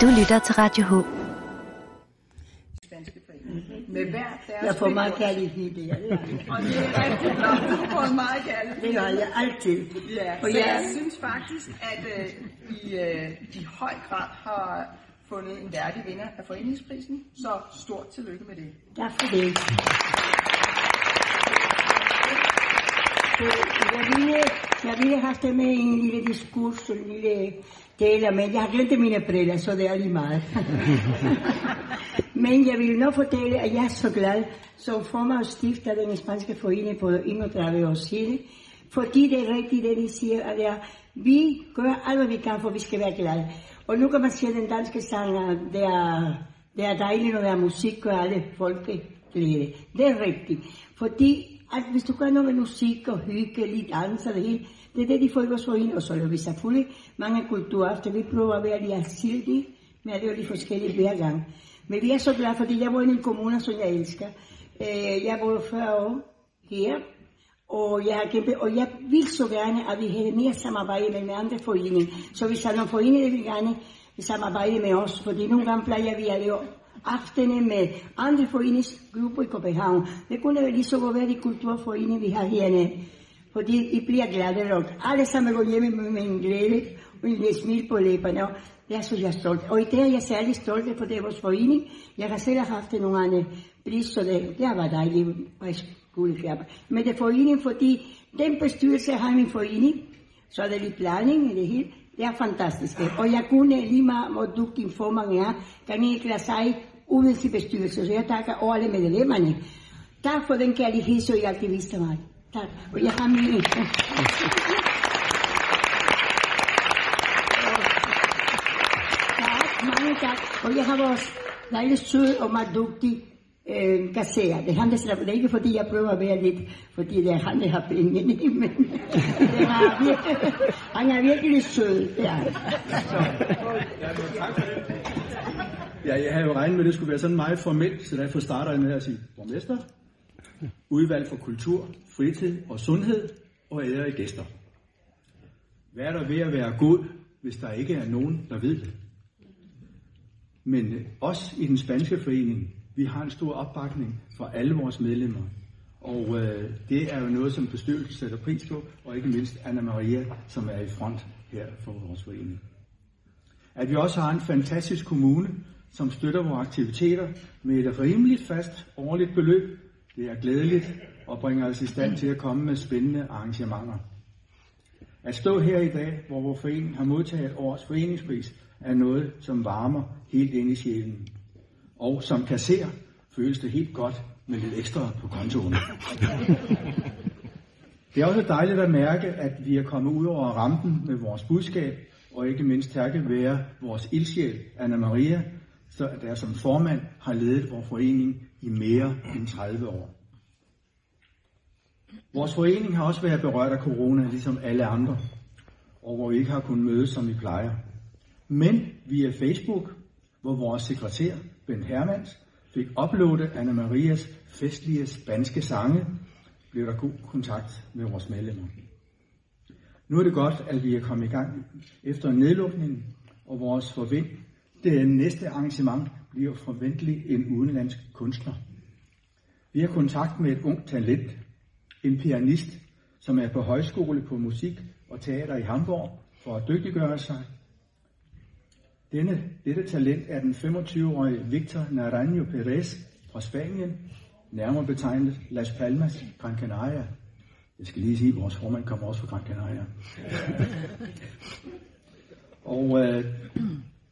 Du lytter til Radio H. Med hver deres Jeg får meget kærlighed i det. jeg ved det. Og det er rigtig godt. Du får meget kærlighed. Det gør jeg altid. Ja, Og jeg- jeg synes faktisk, at øh, I øh, i høj grad har fundet en værdig vinder af foreningsprisen. Så stort tillykke med det. Tak for det. Så Jeg ville, jeg med i en lille diskurs, en lille deler, men jeg har glemt mine det er lige meget. men jeg vil nok fortælle, at jeg er så glad, som formand og stifter den spanske forening på 31 år siden, fordi det er rigtigt, det de siger, at er, vi gør alt, hvad vi kan, for vi skal være glade. Og nu kan man sige, at den danske sang, det er, det er dejligt, når der er musik, og alle folk glæde. Det er rigtigt. Fordi at hvis du gør noget med musik og hygge, lidt dans og det hele, det er det, de får i vores forening. Og så laver vi selvfølgelig mange kulturaften. Vi prøver at være lige alsidige med at lave de forskellige hver gang. Men vi er så glade, fordi jeg bor i en kommune, som jeg elsker. Jeg bor 40 år her, og jeg, har kæmpet, og jeg vil så gerne, at vi havde mere samarbejde med andre foreninger. Så hvis der er nogle foreninger, vil gerne samarbejde med os, fordi nogle gange plejer vi at lave aftene med andre foreningsgrupper i København. Det kunne være lige så godt være de kulturforeninger, vi har hernede. Fordi I bliver glade nok. Alle sammen går hjem med, en glæde og en smil på læberne. Og det er så jeg er stolt. Og i dag er jeg særlig stolt på det er vores forening. Jeg har selv haft nogle andre priser, så det, det var været dejligt at skulle klappe. Men det er forening, fordi den bestyrelse har min forening, så er det lidt planning i det hele. Det er fantastisk. Og jeg kunne lige meget, hvor dygtig formand er, kan ikke lade sig uden sin bestyrelse. Så jeg takker alle medlemmerne. Tak for den kærlighed, så I altid viste mig. Tak. Og jeg har min... Tak, mange tak. Og jeg har vores dejlig søde og meget dygtig øh, kasserer. Det handler han, der det er ikke fordi jeg prøver at være lidt, fordi det er han, der har penge i, men det er virkelig, han er virkelig sød. Ja. Ja, jeg havde jo regnet med, at det skulle være sådan meget formelt, så derfor starter jeg med at sige borgmester, udvalg for kultur, fritid og sundhed og ærede gæster. Hvad er der ved at være god, hvis der ikke er nogen, der ved det? Men os i den spanske forening, vi har en stor opbakning fra alle vores medlemmer. Og øh, det er jo noget, som bestyrelsen sætter pris på, og ikke mindst Anna Maria, som er i front her for vores forening. At vi også har en fantastisk kommune, som støtter vores aktiviteter med et rimeligt fast årligt beløb. Det er glædeligt og bringer os i stand til at komme med spændende arrangementer. At stå her i dag, hvor vores forening har modtaget årets foreningspris, er noget, som varmer helt ind i sjælen. Og som kasser føles det helt godt med lidt ekstra på kontoen. Det er også dejligt at mærke, at vi er kommet ud over rampen med vores budskab, og ikke mindst takket være vores ildsjæl, Anna Maria, så der som formand har ledet vores forening i mere end 30 år. Vores forening har også været berørt af corona, ligesom alle andre, og hvor vi ikke har kunnet mødes, som vi plejer. Men via Facebook, hvor vores sekretær, Ben Hermans, fik uploadet Anna Marias festlige spanske sange, blev der god kontakt med vores medlemmer. Nu er det godt, at vi er kommet i gang efter nedlukningen, og vores forvent, det næste arrangement bliver forventeligt en udenlandsk kunstner. Vi har kontakt med et ungt talent, en pianist, som er på højskole på musik og teater i Hamburg for at dygtiggøre sig. Denne, dette talent er den 25-årige Victor Naranjo Perez fra Spanien, nærmere betegnet Las Palmas, Gran Canaria. Jeg skal lige sige, at vores formand kommer også fra Gran Canaria. og øh,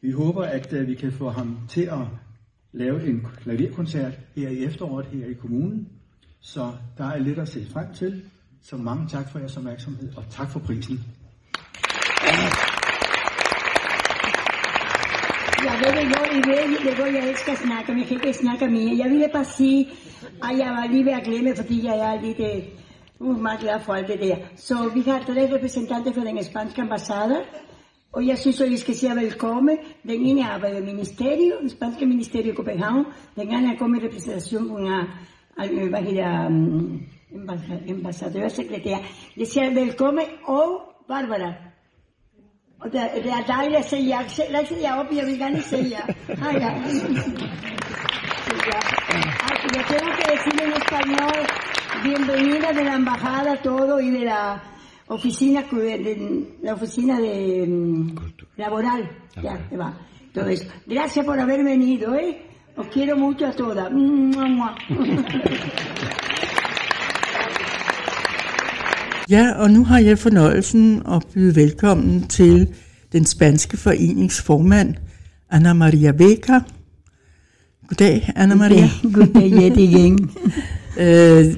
vi håber, at øh, vi kan få ham til at lave en klaverkoncert her i efteråret her i kommunen. Så der er lidt at se frem til. Så mange tak for jeres opmærksomhed, og tak for prisen. Jeg ved det, jo, I ved, det går, jeg elsker at snakke, men jeg kan ikke snakke mere. Jeg ville bare sige, at jeg var lige ved at glemme, fordi jeg er lidt øh, uh, meget glad for alt det der. Så vi har tre repræsentanter fra den spanske ambassade, og jeg synes, at vi skal sige velkommen. Den ene arbejder i ministeriet, den spanske ministeriet i København. Den anden kommet i repræsentation af, hvad hedder, um, ambassadørsekretær. Jeg siger velkommen, og Barbara. Og det, det er dejligt at se jer. Se, rejse jer op, jeg vil gerne. Ay, yo tengo que decir en español, bienvenida de la embajada todo y de la oficina, de la oficina de mm, laboral, ya te va, todo eso. Gracias por haber venido, ¿eh? Os quiero mucho a todas. Mua, mua. Ja, og nu har jeg fornøjelsen at byde velkommen til den spanske foreningsformand, Anna Maria Beca. Goddag, Anna Maria. Goddag, yet igen. Øh,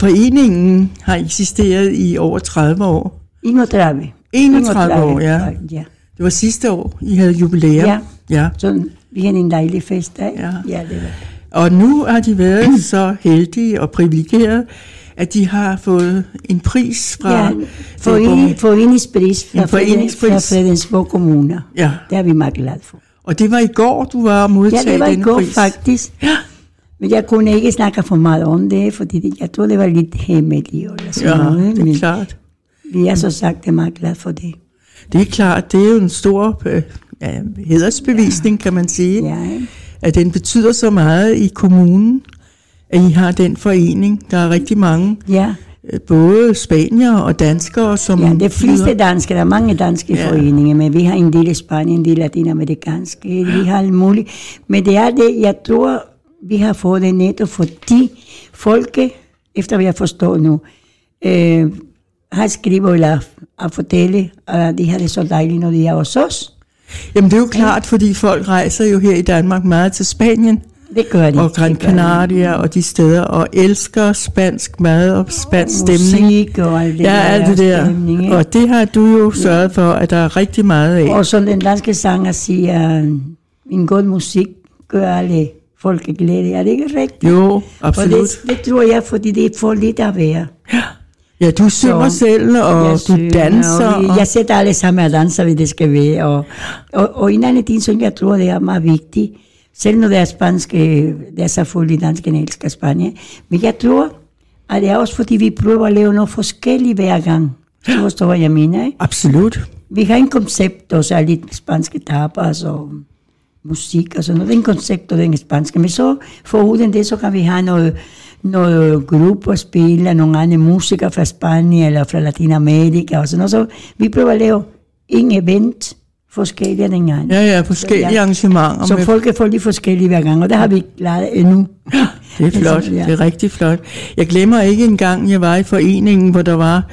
foreningen har eksisteret i over 30 år. 31. 31 år, ja. ja. Det var sidste år, I havde jubilæum. Ja. ja. Så vi havde en dejlig fest, ikke? Ja. ja det var. Og nu har de været så heldige og privilegerede, at de har fået en pris fra... Ja, forening, foreningspris fra, En foreningspris. fra Fredensborg Kommune. Ja, Det er vi meget glade for. og det var i går, du var og Ja, det var i går pris. faktisk. Ja, Men jeg kunne ikke snakke for meget om det, fordi jeg tror, det var lidt hemmeligt. Eller sådan ja noget, det men er klart. vi er så sagt er meget glade for det. Det er klart, det er jo en stor øh, ja, hedersbevisning, kan man sige, Ja, at den betyder så meget i kommunen, at I har den forening. Der er rigtig mange, ja. øh, både spanier og danskere, som... ja de fleste danske, der er mange danske Ja. ja. foreninger, men vi har en del i Spanien, en del latinamerikanske, vi har alt muligt. Men det er det, jeg tror, vi har fået det netop fordi folket, efter hvad jeg forstår nu, øh, har skrevet eller at fortælle, at de har det så dejligt, når de er hos os. Jamen det er jo klart, fordi folk rejser jo her i Danmark meget til Spanien Det gør de. og Gran. Canaria og de steder, og elsker spansk mad og spansk stemning. Musik og alt det Ja, der alt det der. Stemning, ikke? Og det har du jo sørget for, at der er rigtig meget af. Og som den danske sanger siger, en god musik gør alle folk glæde. Er det ikke rigtigt? Jo, Og absolut. det, det tror jeg, fordi det får lidt at være. Ja, du synger Så- selv, og Jeg du synger, danser. Og Og, jeg sætter alle sammen og danser, hvad det skal være. Og, og, og en anden ting, som jeg tror, det er meget vigtigt, selv når det er spansk, det er selvfølgelig dansk, jeg elsker Spanien, men jeg tror, at det er også fordi, vi prøver at lave noget forskelligt hver gang. Så forstår hvad jeg mener, ikke? absolut. Vi har en koncept, også er lidt spanske tapas og musik og sådan noget. Det er en koncept, og den spanske. Men så foruden det, så kan vi have noget, noget gruppe at spille, nogle andre musikere fra Spanien eller fra Latinamerika og sådan noget. Så vi prøver at lave en event forskellige den gang. Ja, ja, forskellige Ja. arrangementer. Så med- folk får de forskellige hver gang, og det har vi ikke klaret endnu. Det er flot, Ja. det er rigtig flot. Jeg glemmer ikke engang, jeg var i foreningen, hvor der var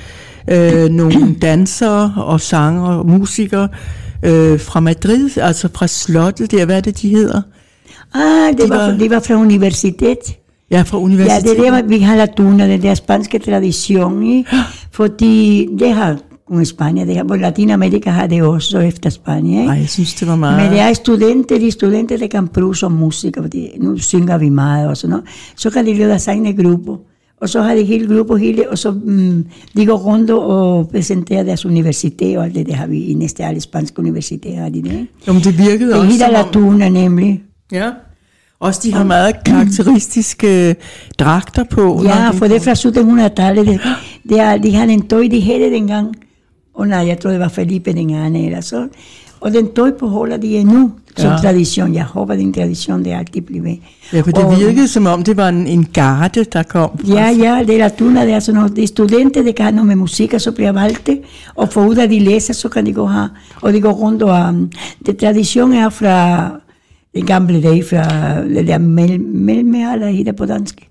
øh, nogle dansere og sanger og musikere øh, fra Madrid, altså fra slottet der, hvad er det, de hedder? Ah, det, De var, var- det var fra universitet. Ja, fra Ja, universitetet. det er der, vi har la tuna, den der spanske tradition, ikke? fordi det har kun Spanien, det har, Latinamerika har det også efter Spanien. Ikke? Ej, jeg synes, det var meget... Men det er studenter, de studenter, der kan bruge som musiker, fordi nu synger vi meget og sådan noget. Så kan de lave deres egne grupper. Og så har de hele grupper, hele, og så mm, de går rundt og præsenterer deres universitet, og alt det, det har vi i næste alle spanske universitet, har de det. Jamen, det virkede Det også hedder som la om... tuna nemlig. Ja. Også de har meget karakteristiske dragter på. Ja, for det er fra 1700-tallet. Det, det er, de havde en tøj, de havde dengang. Og nej, jeg tror, det var Felipe dengang eller så. Og den tøj beholder de endnu som Ja. tradition. Jeg håber, det er en tradition, det altid bliver. Ja, for Og- det virkede som om, det var en, en garde, der kom fra Ja, ja, det er tuna, det er sådan noget. Er studenter, der kan have noget med musik, og så bliver valgt. Og for ud af de læser, så kan de gå her. Og de går rundt og... Um, det tradition er fra den gamle dag, fra det der mel, mellemalder, hedder på dansk.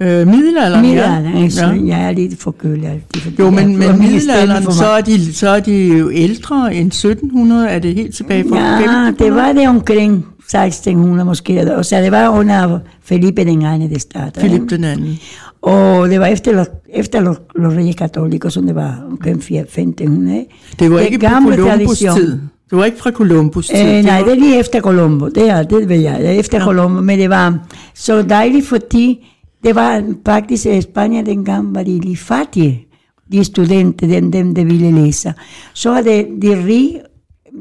Øh, middelalderen. Middelalderen, ja. altså, ja. jeg er lidt altid. fordi Jo, men, men middelalderen, for så er, de, så er de jo ældre end 1700, er det helt tilbage fra Ja, 1500? det var det omkring 1600 måske, og så det var under Felipe den anden, det startede. Ikke? den anden. Og det var efter, los- efter los, los reyes católicos, som det var omkring 1500. ikke? Det var ikke på Columbus tid. Det var ikke fra Columbus tid. Øh, det nej, var, det er lige efter Colombo. Det er, det ved jeg. Det er efter ja. Colombo. Men det var så dejligt, fordi det var faktisk i Spanien dengang, var de lige fattige. De studenter, dem, dem der ville læse. Så var det de rige,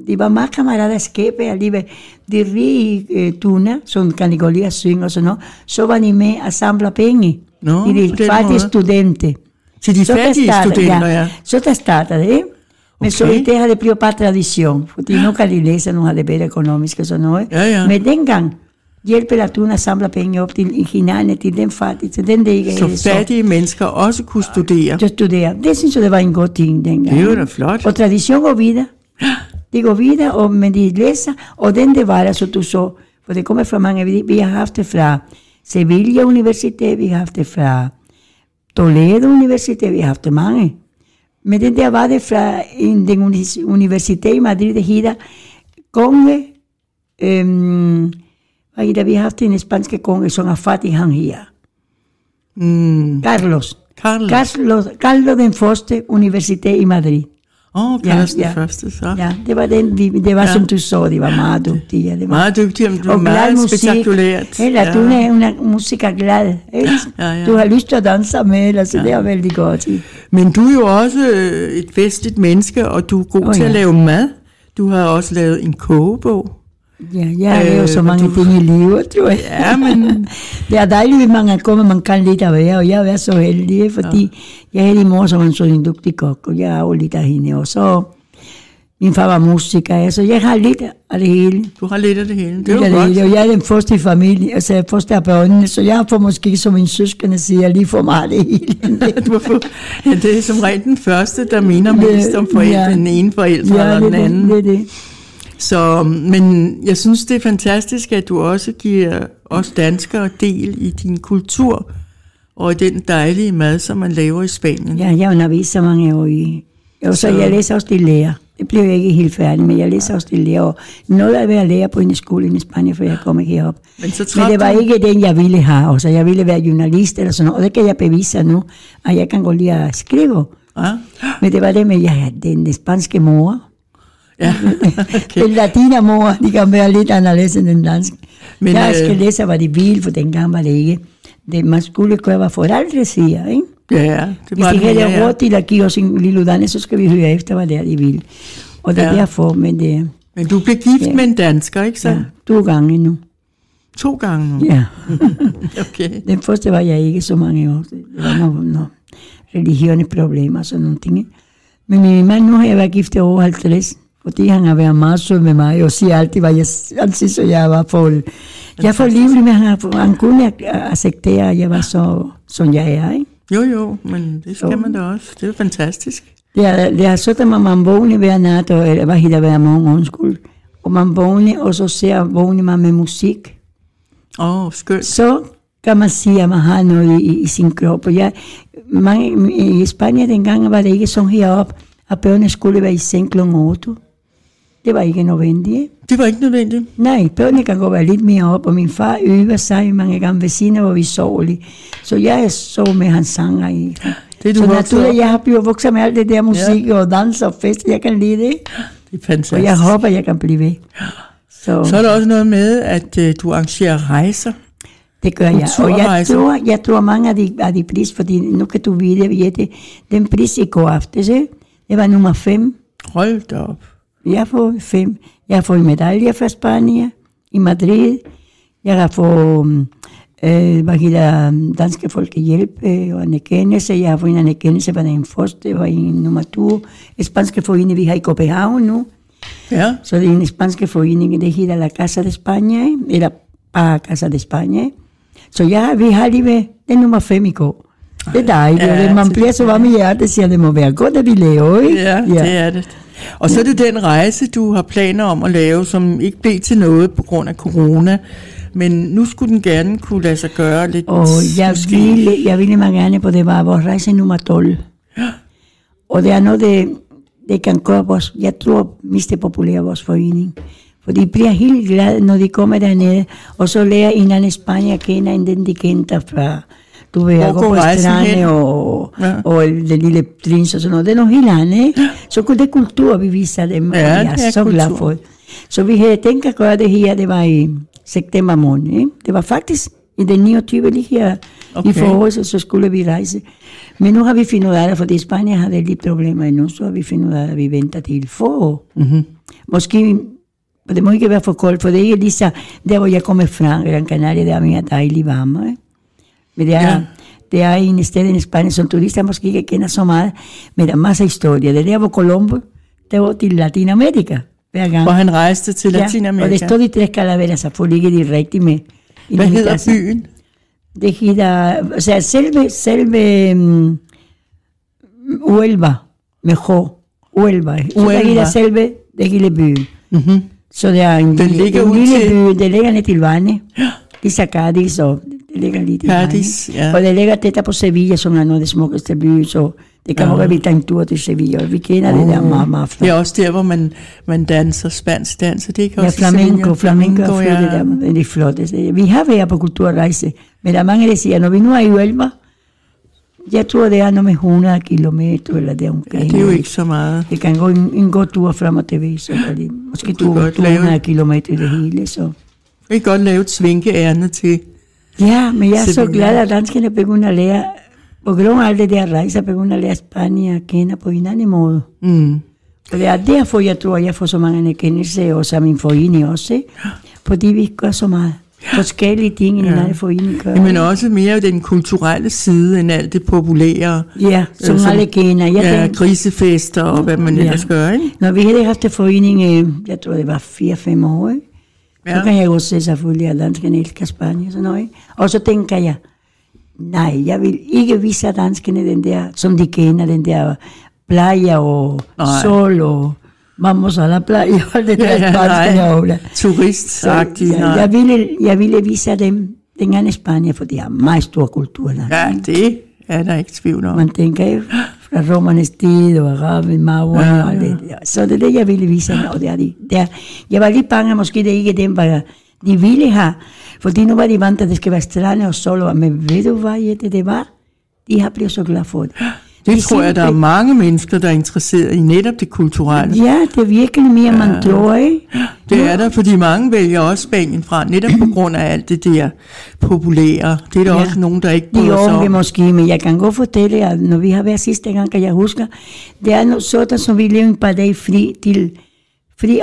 de var meget kammerater skæbe alligevel. De rige øh, tuner, som kan de gå lige at synge og sådan noget, så var de med at samle penge. Nå, de, på de den fattige måde. studenter. til de Så der fattige starter- studenter, ja. Så der startede det, ikke? Men så Okay. det har det blevet bare tradition, fordi nu kan de læse, nu har det bedre økonomisk og sådan noget. Ja, ja. Men dengang hjælper Latuna at samle penge op til hinanden, til den fattige, til den, der ikke er Så fattige mennesker også kunne studere. så studere. Det synes jeg, det var en god ting dengang. Det jo da flot. Og tradition går videre. Det går videre, og, men de læser, og den det var der, så du så, for det kommer fra mange, vi, vi har haft det fra Sevilla Universitet, vi har haft det fra Toledo Universitet, vi har haft det mange. Men den der var det fra en, den uni- universitet i Madrid, det hedder Konge, øhm, har haft en spanske konge, som er fattig han her. Mm. Carlos. Carlos. Carlos, Carlos den første universitet i Madrid. Åh, oh, Ja, Carlos den ja. første, så. Ja, det var den, vi, det var Ja. ja. som du så, det var meget dygtige. Det var. Meget dygtig, men du glad meget musik. spektakulært. Eller ja. du er una musik er glad. Ikke? Ja, ja. Du har lyst til at danse med, eller så ja. det er vældig godt. Men du er jo også øh, et festligt menneske, og du er god Åh, til at ja. lave mad. Du har også lavet en kogebog. Ja, jeg har Øh, lavet så men mange du- ting i livet, tror jeg. Ja, men Det er dejligt, hvis man kan komme, man kan lidt af hver, og jeg har været så heldig, fordi ja. jeg havde en mor, som var så en dygtig kok, og jeg er jo lidt af hende, og så min far var musiker, så jeg har lidt af det hele. du har lidt af det hele. Det er er jo godt. det, og jeg er den første i familien, altså jeg er første af børnene, så jeg får måske, som min søskende siger, lige for meget det hele. Du har fået- ja, det er som regel den første, der minder mest om forældre, Ja. den ene forælder ja, eller den er anden. det, det, er det. Så, men jeg synes, det er fantastisk, at du også giver os danskere del i din kultur, og i den dejlige mad, som man laver i Spanien. Ja, jeg har undervist så mange år i. Og så, Så- jeg læser også det lærer. Det blev jeg ikke helt færdig, men jeg læser også det lærer. Og noget af være lærer på en skole i Spanien, for jeg kom ikke herop. Men så Men det var du- ikke den, jeg ville have. Altså, jeg ville være journalist eller sådan noget. Og det kan jeg bevise nu, at jeg kan gå lige at skrive. Ja, Men det var det med, at jeg den spanske mor. Ja. Okay. Den latiner mor, de kan være lidt anderledes end den danske. Men, jeg øh, skal læse, hvad de ville, for dengang var det ikke. Det, man skulle gøre, hvad forældre siger, ikke? ja, ja. Det Hvis de havde mere, ja. råd til at give os en lille uddannelse, så skal vi høre efter, hvad det er, de vil. Og det er Ja. derfor, men det Men du blev gift Ja. med en dansker, ikke så? ja, to gange nu. To gange nu. Ja. Okay. Den første var jeg ikke så mange år. Det var nogle, nogle religiøse problemer og sådan nogle ting. Men min mand, nu har jeg været gift i over 50, fordi han har været meget sød med mig, og siger altid, hvad jeg han synes, at jeg var for... Jeg er for livlig, men han, han kunne acceptere, at jeg var så, som jeg er. Ikke? Jo, jo, men det skal Jo. man da også. Det er fantastisk. Det er, det er sådan, at man vågner hver nat, og, eller hvad hedder hver morgen, undskyld. Og man vågner, og så ser vågner man med musik. Åh, oh, skønt. Så kan man sige, at man har noget i, i sin krop. Og jeg, mange, I Spanien dengang var det ikke sådan heroppe, at børnene skulle være i seng kl. 8. Det var ikke nødvendigt. Det var ikke nødvendigt. Nej, børnene kan godt være lidt mere op, og min far øver sig mange gange ved siden af, hvor vi sov lige. Så jeg sov med hans sanger i. Det er du så naturligt, jeg har blevet vokset med alt det der musik ja. og dans og fest. Jeg kan lide det. Det er fantastisk. Og jeg håber, jeg kan blive ved. Så, Så er der også noget med, at uh, du arrangerer rejser. det gør jeg. Og jeg tror, jeg tror mange af de, af de pris, fordi nu kan du vide, vide den pris i går aftes, det var nummer 5. Hold da op. Jeg har fået fem. Jeg har fået medaljer fra Spanien i Madrid. Jeg har fået øh, hvad hedder, danske folkehjælp øh, og anerkendelse. Jeg har fået en anerkendelse fra den første og en nummer to. Spanske forening, vi har i Copenhagen nu. Ja, Så det er en spanske forening, det hedder La Casa de España, eller bare Casa de España. Så ja, vi har lige den nummer fem i går. Det er dejligt, Ja, ja, man bliver så varm i hjertet, siger, det må være godt, at vi laver, ikke? ja, ja, det er det. Og så er det den rejse, du har planer om at lave, som ikke blev til noget på grund af corona. Men nu skulle den gerne kunne lade sig gøre lidt. Og jeg måske. ville, jeg ville meget gerne på det var vores rejse nummer 12. Og det er noget, det, det kan gøre vores, jeg tror, mest det populære vores forening. For de bliver helt glade, når de kommer dernede, og så lærer en anden Spanien at kende, end den de kendte fra, rejsen hen? strande og, Ja. ja. og det lille prins og sådan noget. Det er noget helt andet? Så kunne det kultur, vi viser dem, Ja, jeg er er så glad for. Så vi havde tænkt at gøre det her, det var i september måned. Ikke? Det var faktisk i den 29. lige her okay. I foråret, så- så skulle vi rejse. Men nu har vi fundet ud af det, fordi Spanien har det lidt problemer endnu, så har vi fundet ud af, at vi venter til forår. Mm-hmm. Måske, og det må ikke være for koldt, for det er ikke lige så, der hvor jeg kommer fra, Gran Canaria, der er mere dejligt varme. Ikke? Men det er, Ja. ja. det er en sted i Spanien, som turister måske ikke kender så meget, men der er masser af historier. Det er der, hvor Colombo det var til Latinamerika hver gang. Hvor han rejste til Ja, og det Latinamerika. står de tres calaveras, så får ligger de rigtigt med. i Hvad den hedder kasse. byen? Det hedder, altså selve, selve um, Uelva, med H. Uelva. Så der Uelva. hedder selve, det hele byen. Mm-hmm. Så det er en, Den lille, ligger en ud lille til- by, det ligger ned til vandet. Ligesom Cadiz, og det ligger i Cadiz, vandet. ja. Og det ligger tæt på Sevilla, som er noget af det smukkeste by, så det kan Ja. ja. godt vi tager en tur til Sevilla, og vi kender det der meget, meget flot. Det er også der, hvor man, man danser spansk dans, det ikke Ja, også flamenco, flamenco, flamenco ja. ja. det der, det er flotteste. Vi har været på kulturrejse, men der er mange, der siger, når vi nu er i Uelva, jeg tror, det er noget med 100 kilometer, eller der ja, omkring. det er jo ikke så meget. Det kan gå en, en god tur frem og tilbage, så er det måske Du kan to- godt lave- 200 kilometer det hele, så... Vi kan godt lave et svinkeærne til. Ja, men jeg er så Sevilla. glad, at danskerne begynder at lære, på grund af alle de der rejser, begynder at lære Spanien at kende på en anden måde. Mm. Og det er derfor, jeg tror, jeg får så mange erkendelser, og som min forening også, ikke? fordi vi gør så meget forskellige ting, end en anden forening gør. Men også mere den kulturelle side, end alt det populære. Ja, som Øh, alle kender. Jeg Ja, tænker, grisefester og hvad man Ja. ellers gør, ikke? når vi havde haft en forening, øh, jeg tror det var 4-5 år, ikke? Så Ja. kan jeg også se selvfølgelig, at danskerne elsker Spanien og sådan noget. Og så tænker jeg, nej, jeg vil ikke vise danskerne den der, som de kender, den der playa og Nej. sol og vamos a la playa og det der Ja, ja, spanske nej. Ola. Turistagtigt. ja, jeg, ville, jeg ville vise dem den anden Spanien, for de har meget stor kultur. der. Ja, det er der ikke tvivl om. Man tænker jo fra romernes tid og araben, Mauer Ja, ja, og det. Så det er det, jeg ville vise dem, og det er de. Der, jeg var lidt bange, måske det ikke dem, var, de ville have, fordi nu var de vant til, at det skal være strande og sol, men ved du hvad, Jette, det var? De har blevet så glade for det. Det De tror jeg, der er mange mennesker, der er interesseret i netop det kulturelle. Ja, det er virkelig mere, man tror, ikke? Det er der, fordi mange vælger også Spanien fra, netop på grund af alt det der populære. Det er der Ja. også nogen, der ikke De bryder sig om. måske, men jeg kan godt fortælle, at når vi har været sidste gang, kan jeg huske, det er noget sådan, som vi lever en par dage fri til fri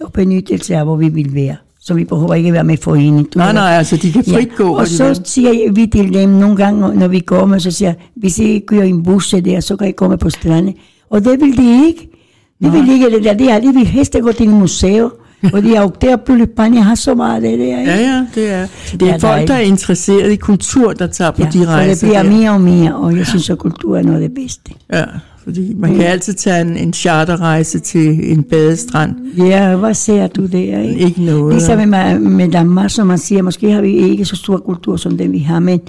og benyttelse af, hvor vi vil være. Så vi behøver ikke være med forening. du Nej, nej, altså de kan frit gå, hvor Og så vil. siger vi til dem nogle gange, når vi kommer, så siger jeg, hvis I kører en bus der, så kan I komme på stranden. Og det vil de ikke. De vil ikke det der. De, har, de vil helst gå til en museum. Og de der på Spanien har så meget af det der. ikke? Ja, ja, det er. Det er er folk, der er interesseret i kultur, der tager på Ja, de så det rejser bliver mere og mere, og jeg synes, at kultur er noget af det bedste. Ja, fordi man kan altid tage en, en charterrejse til en badestrand. Ja, hvad ser du der? Ikke? Ikke noget. Ligesom med, med Danmark, som man siger, måske har vi ikke så stor kultur, som den vi har, men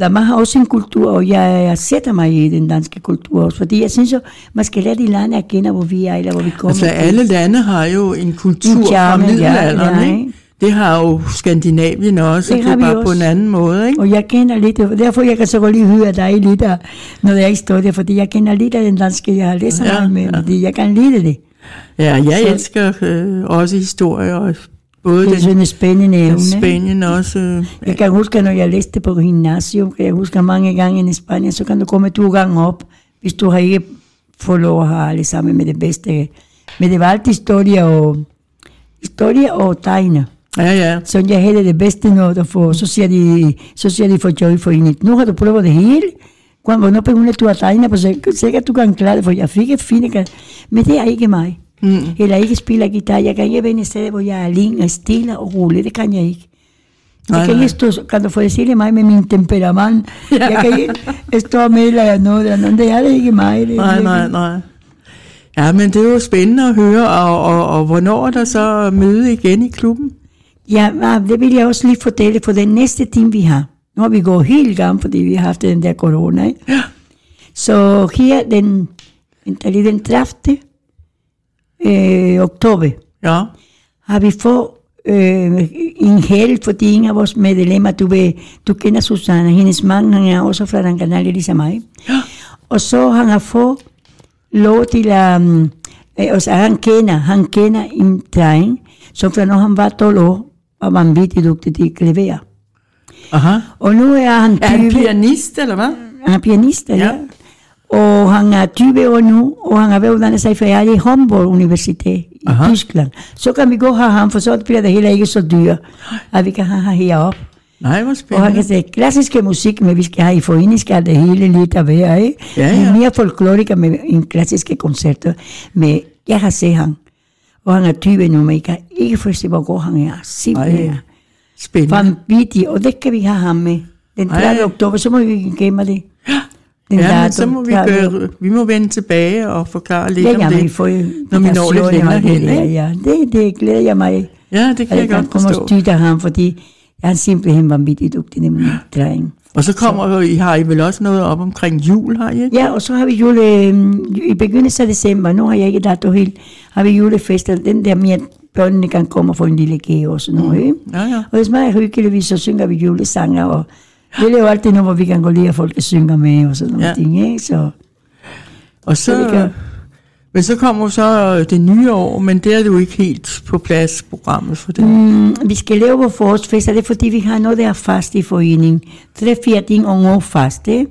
Danmark har også en kultur, og jeg, jeg sætter mig i den danske kultur også, fordi jeg synes jo, man skal lære de lande at kende, hvor vi er, eller hvor vi kommer Altså fra. alle lande har jo en kultur En fra charme, ja, middelalderen, ja, ikke? ikke? Det har jo Skandinavien også, Det det, har er vi bare på også. en anden måde, ikke? Og jeg kender lidt, derfor jeg kan så godt lige høre dig lidt, når det er historie, fordi jeg kender lidt af den danske, jeg har læst så Ja, meget med, ja. fordi jeg kan lide det. Ja, jeg Så- elsker øh, også historie, og både Det er den, sådan spændende evne. ikke? Spanien også. Øh, Jeg kan huske, når jeg læste på gymnasium, jeg huske mange gange i Spanien, så kan du komme to gange op, hvis du har ikke fået lov at have alle sammen med det bedste. Men det var altid historie og, historie og tegne. Ja, ja. Så jeg havde det bedste noget at få. Så siger de, så siger de for Joy for Init, nu har du prøvet det hele. Cuando no begynder du at tegne på sig, sikkert du kan klare det, for jeg fik et fint, men det er ikke mig. Mm. Eller ikke spille guitar. Jeg kan ikke være et sted, hvor jeg er alene og stille og rolig. Det kan jeg ikke. Nej, Jeg kan nej. ikke stå, kan du forestille mig med min temperament? Jeg kan ikke stå med eller noget. Det er det ikke mig. Det Nej, nej, nej. Ja, men det er jo spændende at høre, og, og, og hvornår er der så møde igen i klubben? Ja, det vil jeg også lige fortælle for den næste time, vi har. Nu har vi gået helt gang, fordi vi har haft den der corona. Ikke? Ja. Så her den, lige, den 30. Øh, oktober Ja, har vi fået øh, en held, fordi en af vores medlemmer, du, ved, du kender Susanne, hendes mand, han er også fra den kanal, ligesom mig. Ja. Og så han har fået lov til at, um, altså han kender, han kender en dreng, som fra når han var 12 år, var vanvittigt dygtig klaver. aha. Og nu er han 20, Er han pianist, eller hvad? han er pianist, ja. Ja. Og han er 20 år nu, og han har været uddannet sig færdig i Humboldt Universitet i Aha. Tyskland. Så kan vi gå have ham, for så bliver det heller ikke så dyrt, at vi kan have ham heroppe. Nej, hvor Og han spændende. kan sige klassiske musik, men vi skal have i forening, skal det hele lidt at være, ikke? Ja, ja. Men mere folkloriker med en klassiske koncerter. Men jeg har set ham, og han er 20 nu, men jeg kan ikke forstå, hvor god han er. Simpelthen. Ej, Spændende. Vanvittig, og det kan vi have ham med. Den 3. Ej. oktober, så må vi gemme det. Den Ja, men så må vi 30. gøre, vi må vende tilbage og forklare lidt Ja, om ja, men vi det. får når vi når lidt længere det hen, ikke? Ja, det, det glæder jeg mig. Ja, det kan jeg jeg kan godt forstå. støtte ham, fordi han er simpelthen vanvittigt dygtig, nemlig dreng. Og så kommer I, har I vel også noget op omkring jul, har I ikke? Ja, og så har vi jule, øhm, i begyndelsen af december, nu har jeg ikke dato helt, har vi julefest, og den der med, at børnene kan komme og få en lille gave og sådan noget. Ikke? Ja, ja. Og det er meget hyggeligt, så synger vi julesanger, og det er jo altid noget, hvor vi kan gå lige, og folk synger med og sådan nogle Ja. ting. Ikke? Så, Og Så så, kan- men så kommer så det nye år, men det er jo ikke helt på plads, programmet for det. mm, vi skal lave vores forårsfest, og det er fordi, vi har noget, der er fast i foreningen. Tre-fire ting om år fast, ikke?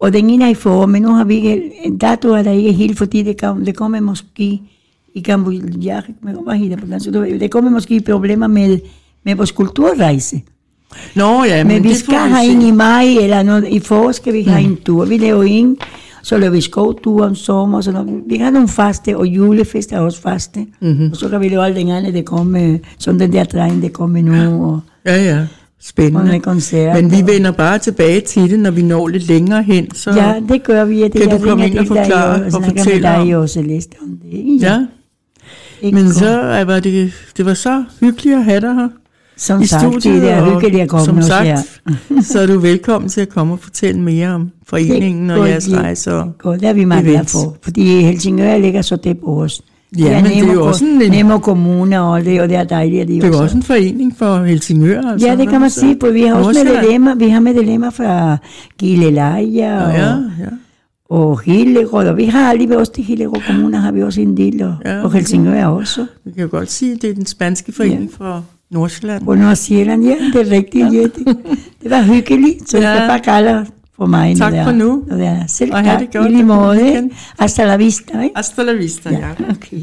Og den ene er i forår, men nu har vi ikke, en dato er der ikke helt, fordi det, kom, det kommer måske i Kambodja, hvad hedder det på dansk? Det kommer måske problemer med, med vores kulturrejse. Nå ja, men, Men vi skal have en i maj, eller noget. i forår skal vi have en tur. Vi laver en, så laver vi skovtur om sommer, og sådan noget. Vi har nogle faste, og julefest er også faste. Mm-hmm. Og så kan vi lave alt den anden, det kommer, som den der dreng, det kommer nu, og, Ja, ja. og Spændende. med koncerter. Men vi vender bare tilbage til det, når vi når lidt længere hen. Så, Ja, det gør vi. ja. Det Kan du komme ind og forklare og med fortælle om- dig også, Celeste, om det. ikke? ja. Ikke Men så øh, var det, det var så hyggeligt at have dig her som i sagt, studiet. det er hyggeligt at komme som også sagt, så er du velkommen til at komme og fortælle mere om foreningen og jeres rejser. Godt, det er vi meget glade events. for, fordi Helsingør ligger så tæt på os. Ja, men det er jo også en- Nemo kommune, og det, og det er dejligt. Det er jo også en forening for Helsingør. Altså, Ja, det kan man sige, for vi har også medlemmer, vi har medlemmer fra Gilleleje og, ja, ja. Og Hillerød, og vi har alligevel også til Hillerød Kommune, har vi også en del, og, Ja. og Helsingør også. Vi kan godt sige, at det er den spanske forening ja. fra Nordsjælland. På Nordsjælland, ja, det er rigtigt, ja. Det, det var hyggeligt, så Ja. ja. det bare kalder for mig. Tak det for nu. når det er. Selv Og tak, det godt. i lige måde. Hasta la vista, ikke? Hasta la vista, ja. Ja, okay.